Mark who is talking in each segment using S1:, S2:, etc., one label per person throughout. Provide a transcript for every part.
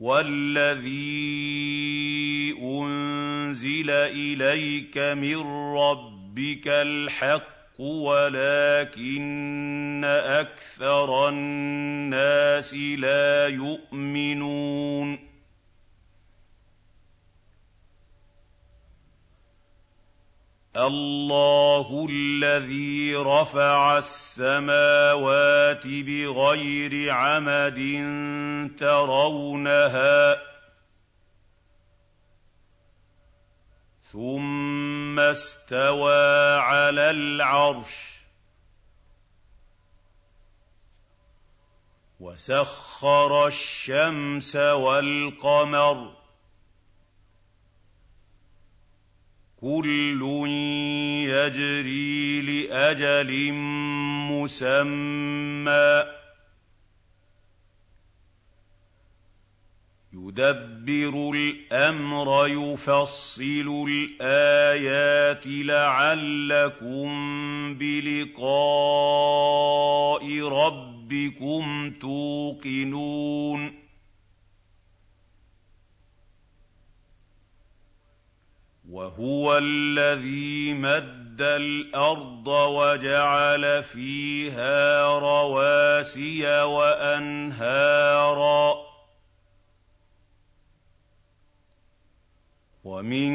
S1: وَالَّذِي أُنزِلَ إِلَيْكَ مِن رَّبِّكَ الْحَقُّ وَلَٰكِنَّ أَكْثَرَ النَّاسِ لَا يُؤْمِنُونَ اللَّهُ الَّذِي رَفَعَ السَّمَاوَاتِ بِغَيْرِ عَمَدٍ تَرَوْنَهَا ۖ ثُمَّ اسْتَوَىٰ عَلَى الْعَرْشِ ۖ وَسَخَّرَ الشَّمْسَ وَالْقَمَرَ كُلٌّ يَجْرِي لِأَجَلٍ مُّسَمًّى ۚ. يُدَبِّرُ الْأَمْرَ يُفَصِّلُ الْآيَاتِ لَعَلَّكُم بِلِقَاءِ رَبِّكُمْ تُوقِنُونَ. وَهُوَ الَّذِي مَدَّ الْأَرْضَ وَجَعَلَ فِيهَا رَوَاسِيَ وَأَنْهَارًا. وَمِن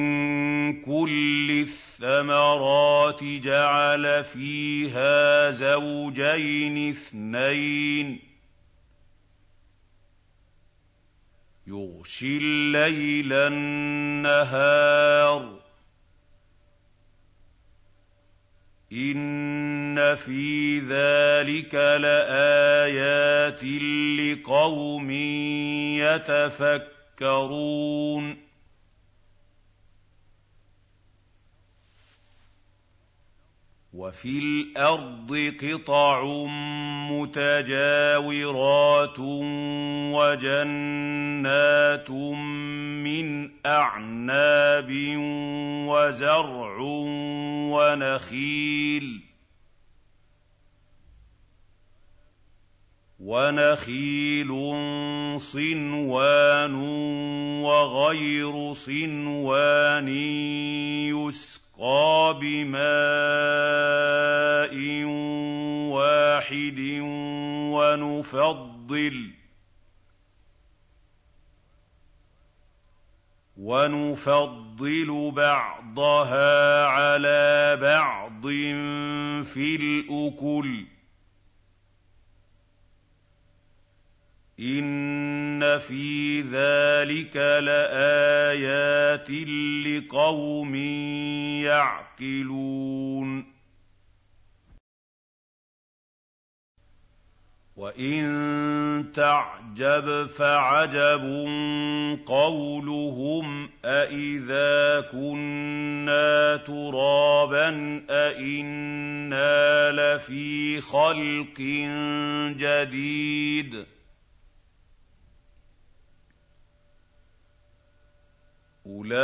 S1: كُلِّ الثَّمَرَاتِ جَعَلَ فِيهَا زَوْجَيْنِ اثْنَيْنِ. يُغْشِي اللَّيْلَ النَّهَارَ ۚ. إِنَّ فِي ذَٰلِكَ لَآيَاتٍ لِّقَوْمٍ يَتَفَكَّرُونَ وَفِي الْأَرْضِ قِطَعٌ مُّتَجَاوِرَاتٌ وَجَنَّاتٌ مِّنْ أَعْنَابٍ وَزَرْعٌ وَنَخِيلٌ صِنْوَانٌ وَغَيْرُ صِنْوَانٍ يُسْقَىٰ يُسْقَىٰ بِمَاءٍ وَاحِدٍ وَنُفَضِّلُ بَعْضَهَا عَلَىٰ بَعْضٍ فِي الْأُكُلِ ۚ. إِنَّ فِي ذَٰلِكَ لَآيَاتٍ لِّقَوْمٍ يَعْقِلُونَ وَإِن تَعْجَبْ فَعَجَبٌ قَوْلُهُمْ أَإِذَا كُنَّا تُرَابًا أَإِنَّا لَفِي خَلْقٍ جَدِيدٍ أُولَٰئِكَ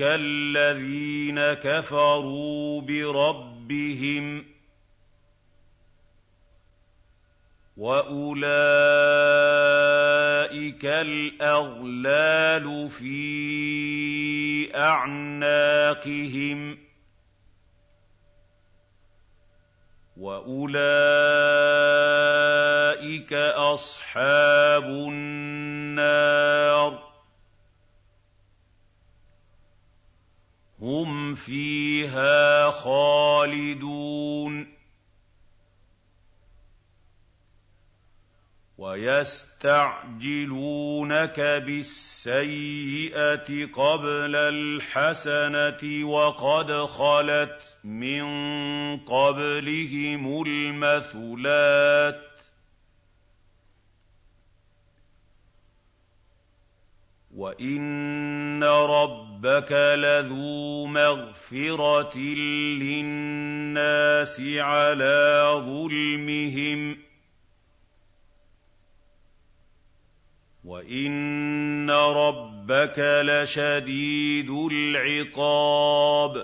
S1: الَّذِينَ كَفَرُوا بِرَبِّهِمْ ۖ وَأُولَٰئِكَ الْأَغْلَالُ فِي أَعْنَاقِهِمْ ۖ وَأُولَٰئِكَ أَصْحَابُ النَّارِ هُمْ فِيهَا خَالِدُونَ. وَيَسْتَعْجِلُونَكَ بِالسَّيِّئَةِ قَبْلَ الْحَسَنَةِ وَقَدْ خَلَتْ مِن قَبْلِهِمُ الْمَثُلَاتُ. وإن ربك لذو مغفرة للناس على ظلمهم. وإن ربك لشديد العقاب.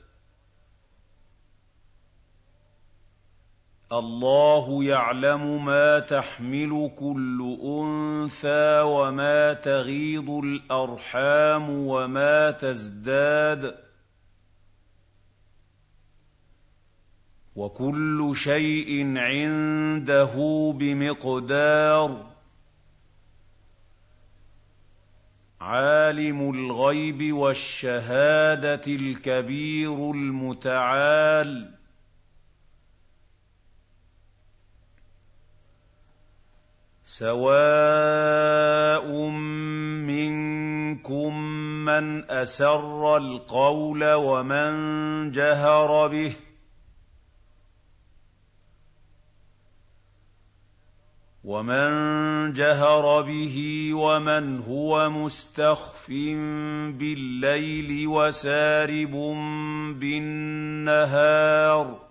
S1: الله يعلم ما تحمل كل أنثى وما تغيض الأرحام وما تزداد وكل شيء عنده بمقدار عالم الغيب والشهادة الكبير المتعال سواء منكم من اسر القول ومن جهر به ومن جهر به ومن هو مستخف بالليل وسارب بالنهار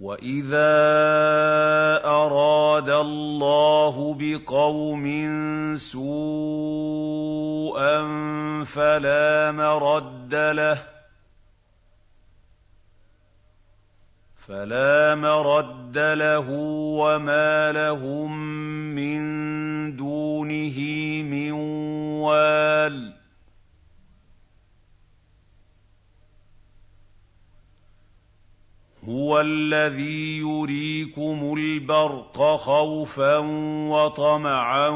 S1: واذا اراد الله بقوم سوءا فلا مرد له فلا مرد له وما لهم من دونه من وال هُوَ الَّذِي يُرِيكُمُ الْبَرْقَ خَوْفًا وَطَمَعًا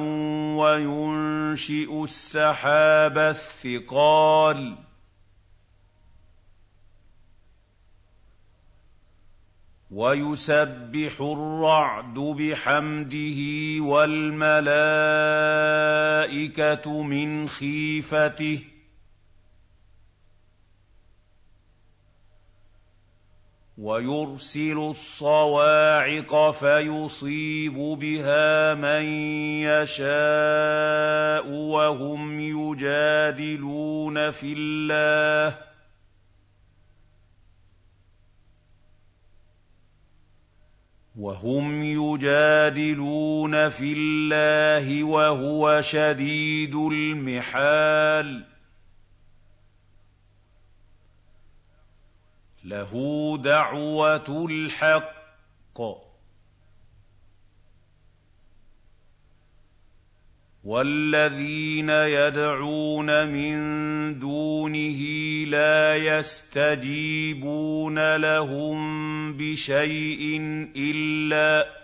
S1: وَيُنشِئُ السَّحَابَ الثِّقَالَ وَيُسَبِّحُ الرَّعْدُ بِحَمْدِهِ وَالْمَلَائِكَةُ مِنْ خِيفَتِهِ ويرسل الصواعق فيصيب بها من يشاء وهم يجادلون في الله وهم يجادلون في الله وهو شديد المحال له دعوة الحق. والذين يدعون من دونه لا يستجيبون لهم بشيء إلا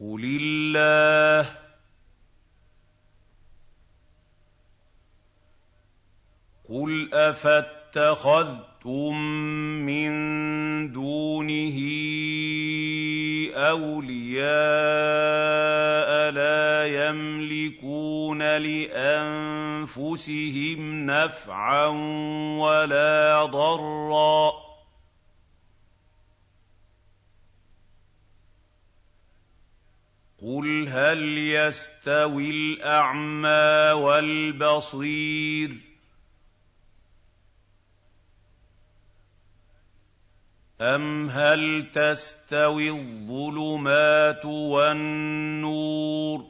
S1: قُلِ اللَّهُ ۚ قُلْ أَفَاتَّخَذْتُم مِّن دُونِهِ أَوْلِيَاءَ لَا يَمْلِكُونَ لِأَنفُسِهِمْ نَفْعًا وَلَا ضَرًّا ۚ قُلْ هَلْ يَسْتَوِي الْأَعْمَىٰ وَالْبَصِيرُ أَمْ هَلْ تَسْتَوِي الظُّلُمَاتُ وَالنُّورُ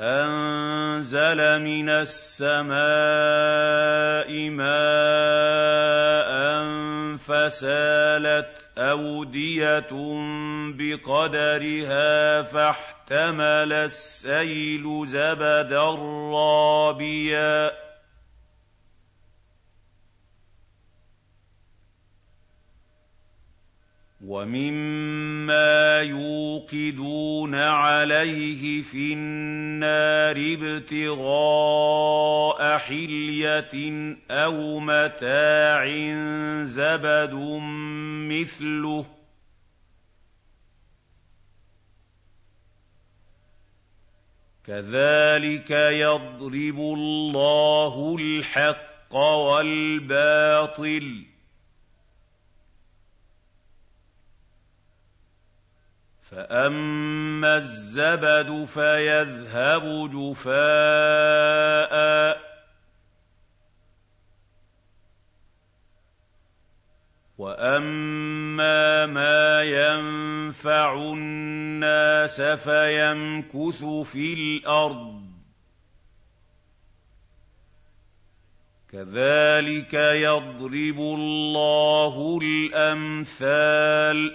S1: أَنزَلَ مِنَ السَّمَاءِ مَاءً فَسَالَتْ أَوْدِيَةٌ بِقَدَرِهَا فَاحْتَمَلَ السَّيْلُ زَبَدًا رَّابِيًا ۚ. وَمِمَّا يُوقِدُونَ عَلَيْهِ فِي النَّارِ ابْتِغَاءَ حِلْيَةٍ أَوْ مَتَاعٍ زَبَدٌ مِّثْلُهُ ۚ كَذَٰلِكَ يَضْرِبُ اللَّهُ الْحَقَّ وَالْبَاطِلَ ۚ فَأَمَّا الزَّبَدُ فَيَذْهَبُ جُفَاءً ۖ وَأَمَّا مَا يَنفَعُ النَّاسَ فَيَمْكُثُ فِي الْأَرْضِ ۚ كَذَٰلِكَ يَضْرِبُ اللَّهُ الْأَمْثَالَ ۗ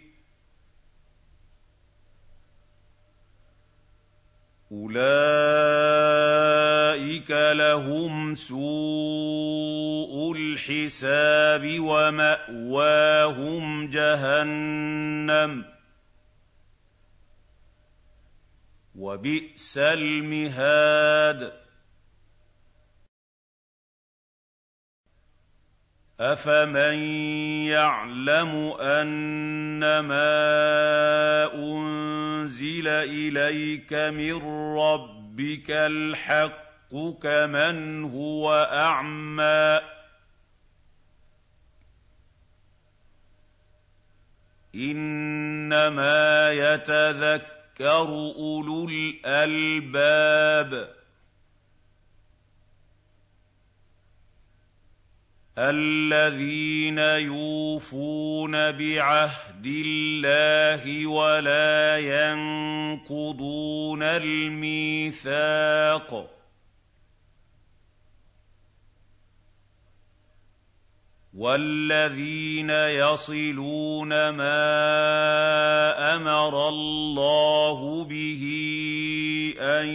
S1: أُولَٰئِكَ لَهُمْ سُوءُ الْحِسَابِ وَمَأْوَاهُمْ جَهَنَّمُ ۖ. وَبِئْسَ الْمِهَادُ. أَفَمَن يَعْلَمُ أَنَّمَا أُنزِلَ إِلَيْكَ مِن رَّبِّكَ الْحَقُّ كَمَنْ هُوَ أَعْمَىٰ ۚ. إِنَّمَا يَتَذَكَّرُ أُولُو الْأَلْبَابِ. الَّذِينَ يُوفُونَ بِعَهْدِ اللَّهِ وَلَا يَنقُضُونَ الْمِيثَاقَ والذين يصلون ما أمر الله به أن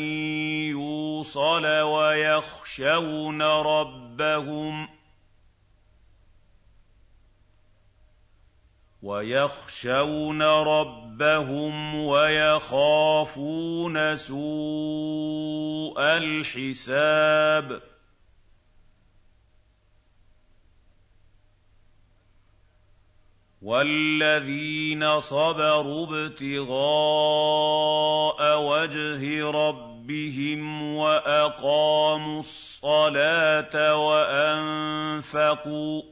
S1: يوصل ويخشون ربهم ۖ ويخشون ربهم ويخافون سوء الحساب. والذين صبروا ابتغاء وجه ربهم واقاموا الصلاه وانفقوا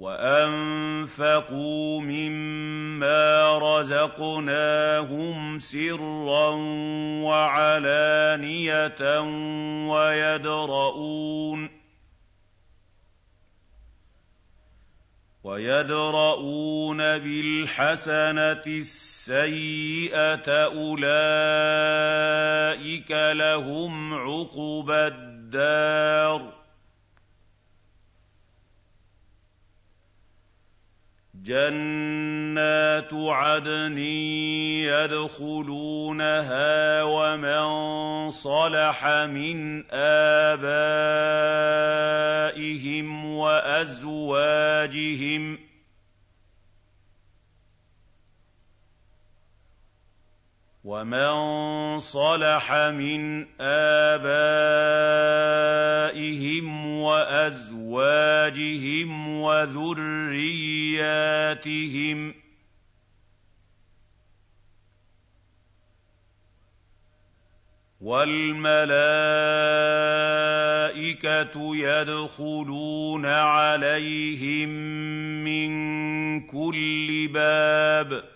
S1: وانفقوا مما رزقناهم سرا وعلانيه ويدرؤون ويدرؤون بالحسنه السيئه اولئك لهم عقبى الدار جنات عدن يدخلونها ومن صلح من آبائهم وأزواجهم ومن صلح من ابائهم وازواجهم وذرياتهم والملائكه يدخلون عليهم من كل باب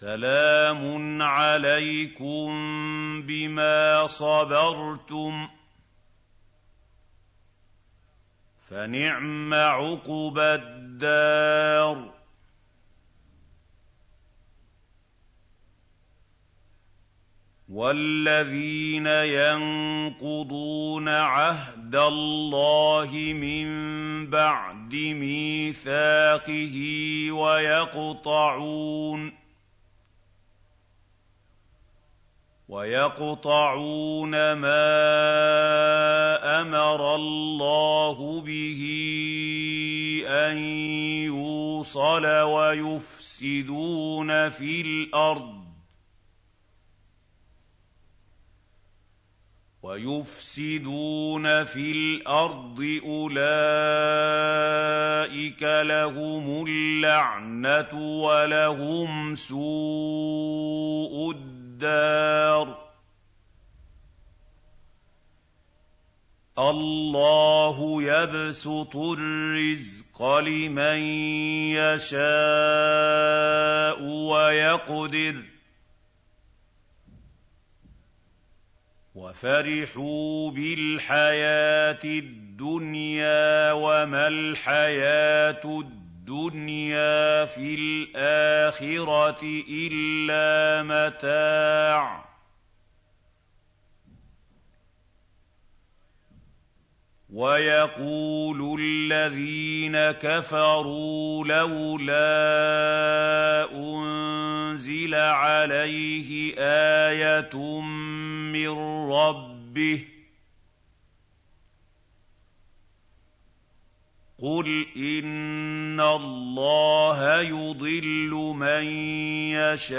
S1: سلام عليكم بما صبرتم. فنعم عقبى الدار. والذين ينقضون عهد الله من بعد ميثاقه ويقطعون ويقطعون ما أمر الله به أن يوصل ويفسدون في الأرض ويفسدون في الأرض أولئك لهم اللعنة ولهم سوء الدين الدار. الله يبسط الرزق لمن يشاء ويقدر. وفرحوا بالحياة الدنيا وما الحياة الدنيا. الدنيا في الآخرة إلا متاع. ويقول الذين كفروا لولا أنزل عليه آية من ربه قل ان الله يضل من يشاء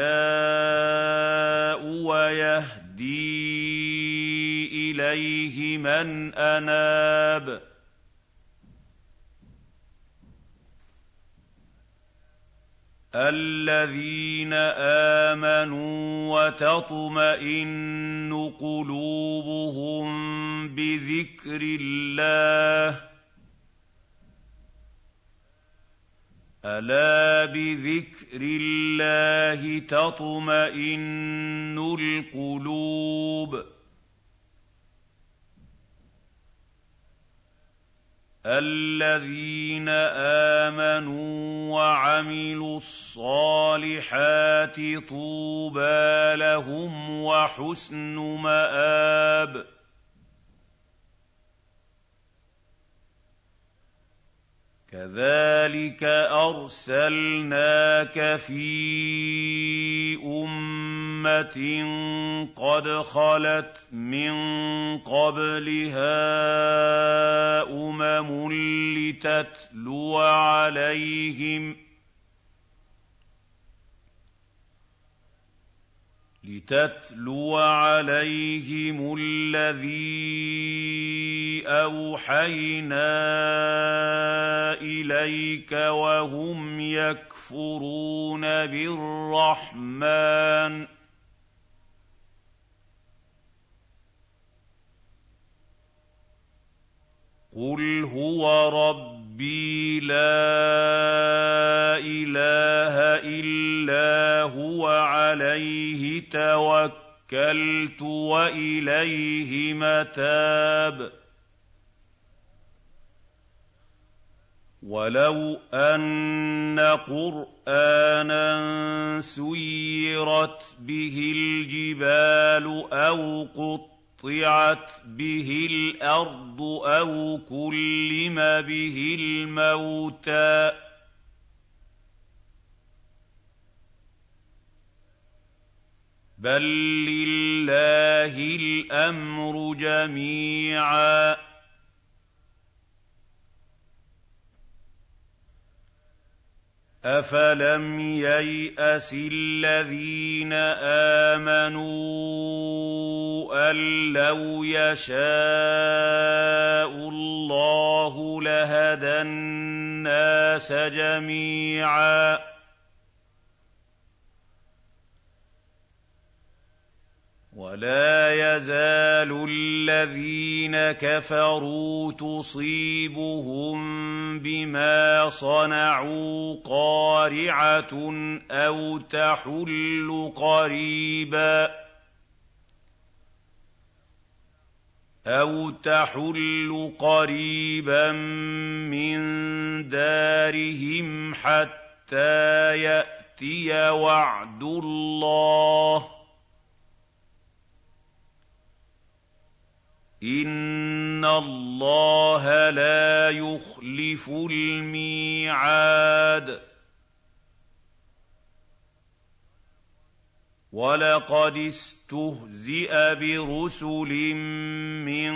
S1: ويهدي اليه من اناب الذين امنوا وتطمئن قلوبهم بذكر الله الا بذكر الله تطمئن القلوب الذين امنوا وعملوا الصالحات طوبى لهم وحسن مآب كذلك ارسلناك في امه قد خلت من قبلها امم لتتلو عليهم لتتلو عليهم الذي أوحينا إليك وهم يكفرون بالرحمن. قل هو ربي لا اله الا هو عليه توكلت واليه متاب ولو ان قرانا سيرت به الجبال أو قط قطعت به الأرض أو كلم به الموتى بل لله الامر جميعا افلم يياس الذين امنوا ان لو يشاء الله لهدى الناس جميعا ولا يزال الذين كفروا تصيبهم بما صنعوا قارعة أو تحل قريبا أو تحل قريبا من دارهم حتى يأتي وعد الله ان الله لا يخلف الميعاد. ولقد استهزئ برسل من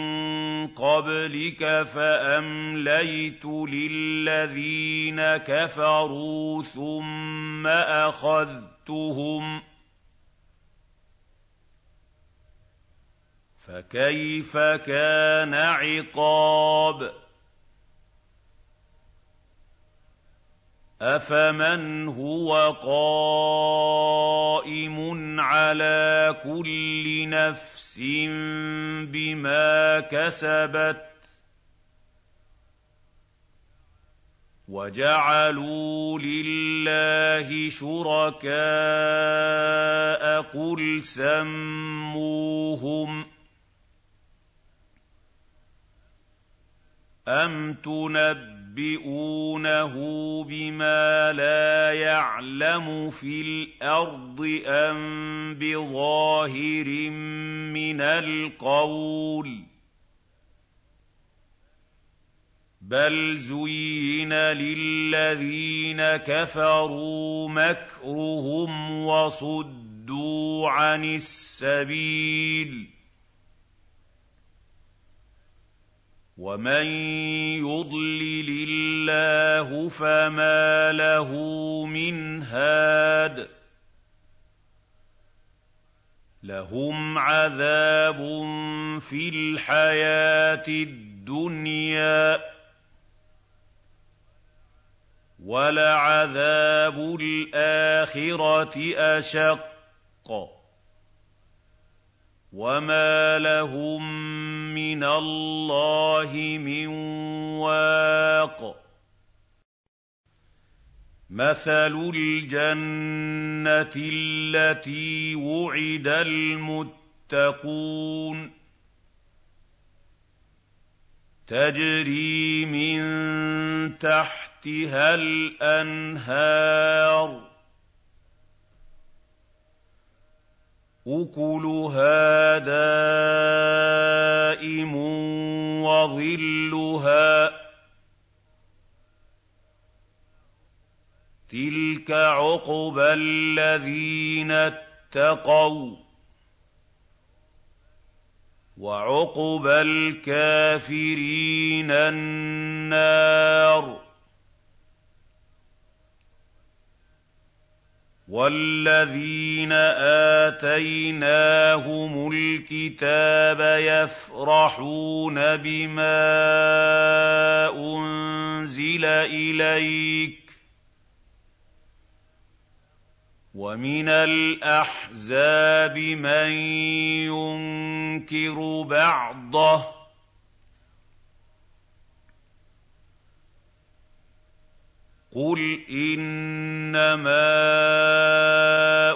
S1: قبلك فامليت للذين كفروا ثم اخذتهم فكيف كان عقاب؟ أفمن هو قائم على كل نفس بما كسبت؟ وجعلوا لله شركاء قل سموهم أَمْ تُنَبِّئُونَهُ بِمَا لَا يَعْلَمُ فِي الْأَرْضِ أَم بِظَاهِرٍ مِّنَ الْقَوْلِ بَلْ زُيِّنَ لِلَّذِينَ كَفَرُوا مَكْرُهُمْ وَصُدُّوا عَنِ السَّبِيلِ ومن يضلل الله فما له من هاد لهم عذاب في الحياة الدنيا ولعذاب الاخره اشق وما لهم من الله من واق مثل الجنه التي وعد المتقون تَجْرِي مِن تَحْتِهَا الْأَنْهَارُ أُكُلُهَا دَائِمٌ وَظِلُّهَا ۚ تِلْكَ عُقْبَى الَّذِينَ اتَّقَوا ۖ وَّعُقْبَى الْكَافِرِينَ النَّارُ وَالَّذِينَ آتَيْنَاهُمُ الْكِتَابَ يَفْرَحُونَ بِمَا أُنزِلَ إِلَيْكَ ۖ وَمِنَ الْأَحْزَابِ مَن يُنكِرُ بَعْضَهُ ۚ قُلْ إِنَّمَا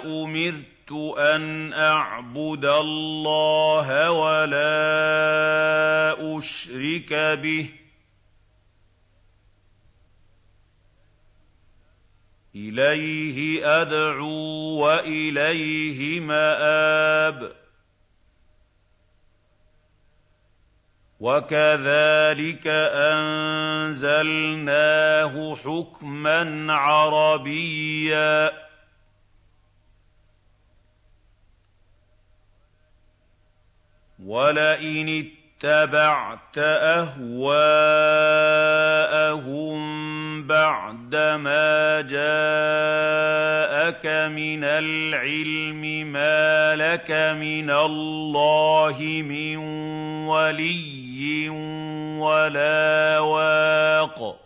S1: أُمِرْتُ أَنْ أَعْبُدَ اللَّهَ وَلَا أُشْرِكَ بِهِ ۚ إِلَيْهِ أَدْعُو وَإِلَيْهِ مَآبِ وَكَذَٰلِكَ أَنزَلْنَاهُ حُكْمًا عَرَبِيًّا ۚ وَلَئِنِ اتَّبَعْتَ أَهْوَاءَهُم بَعْدَمَا جَاءَكَ مِنَ الْعِلْمِ مَا لَكَ مِنَ اللَّهِ مِن وَلِيٍّ وَلَا وَاقٍ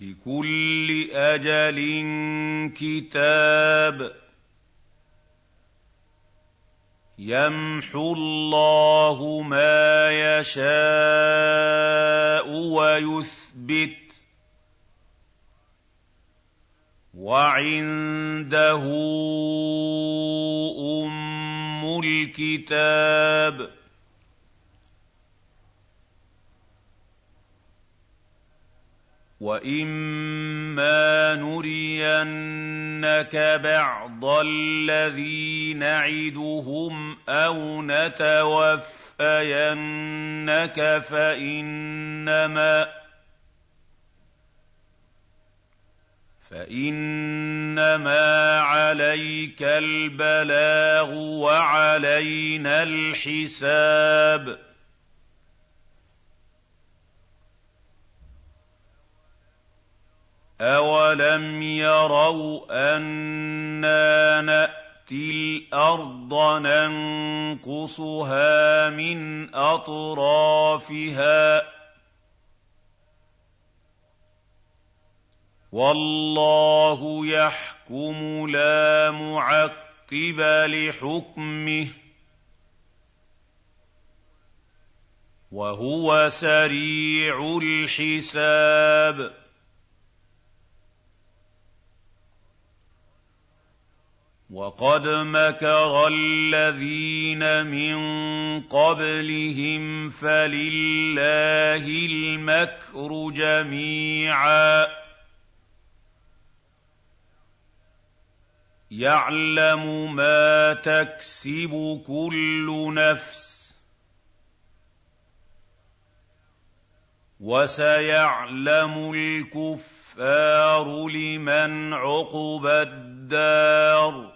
S1: لِكُلِّ أَجَلٍ كِتَابٌ ۚ يَمْحُو اللَّهُ مَا يَشَاءُ وَيُثْبِتُ ۖ وَعِندَهُ أُمُّ الْكِتَابِ وَإِمَّا نُرِيَنَّكَ بَعْضَ الَّذِي نَعِدُهُمْ أَوْ نَتَوَفَّيَنَّكَ فَإِنَّمَا عَلَيْكَ الْبَلَاغُ وَعَلَيْنَا الْحِسَابُ أَوَلَمْ يَرَوْا أَنَّا نَأْتِي الْأَرْضَ نَنقُصُهَا مِنْ أَطْرَافِهَا ۚ وَاللَّهُ يَحْكُمُ لَا مُعَقِّبَ لِحُكْمِهِ ۚ وَهُوَ سَرِيعُ الْحِسَابِ وَقَدْ مَكَرَ الَّذِينَ مِن قَبْلِهِمْ فَلِلَّهِ الْمَكْرُ جَمِيعًا ۖ يَعْلَمُ مَا تَكْسِبُ كُلُّ نَفْسٍ ۗ وَسَيَعْلَمُ الْكُفَّارُ لِمَنْ عُقْبَى الدَّارِ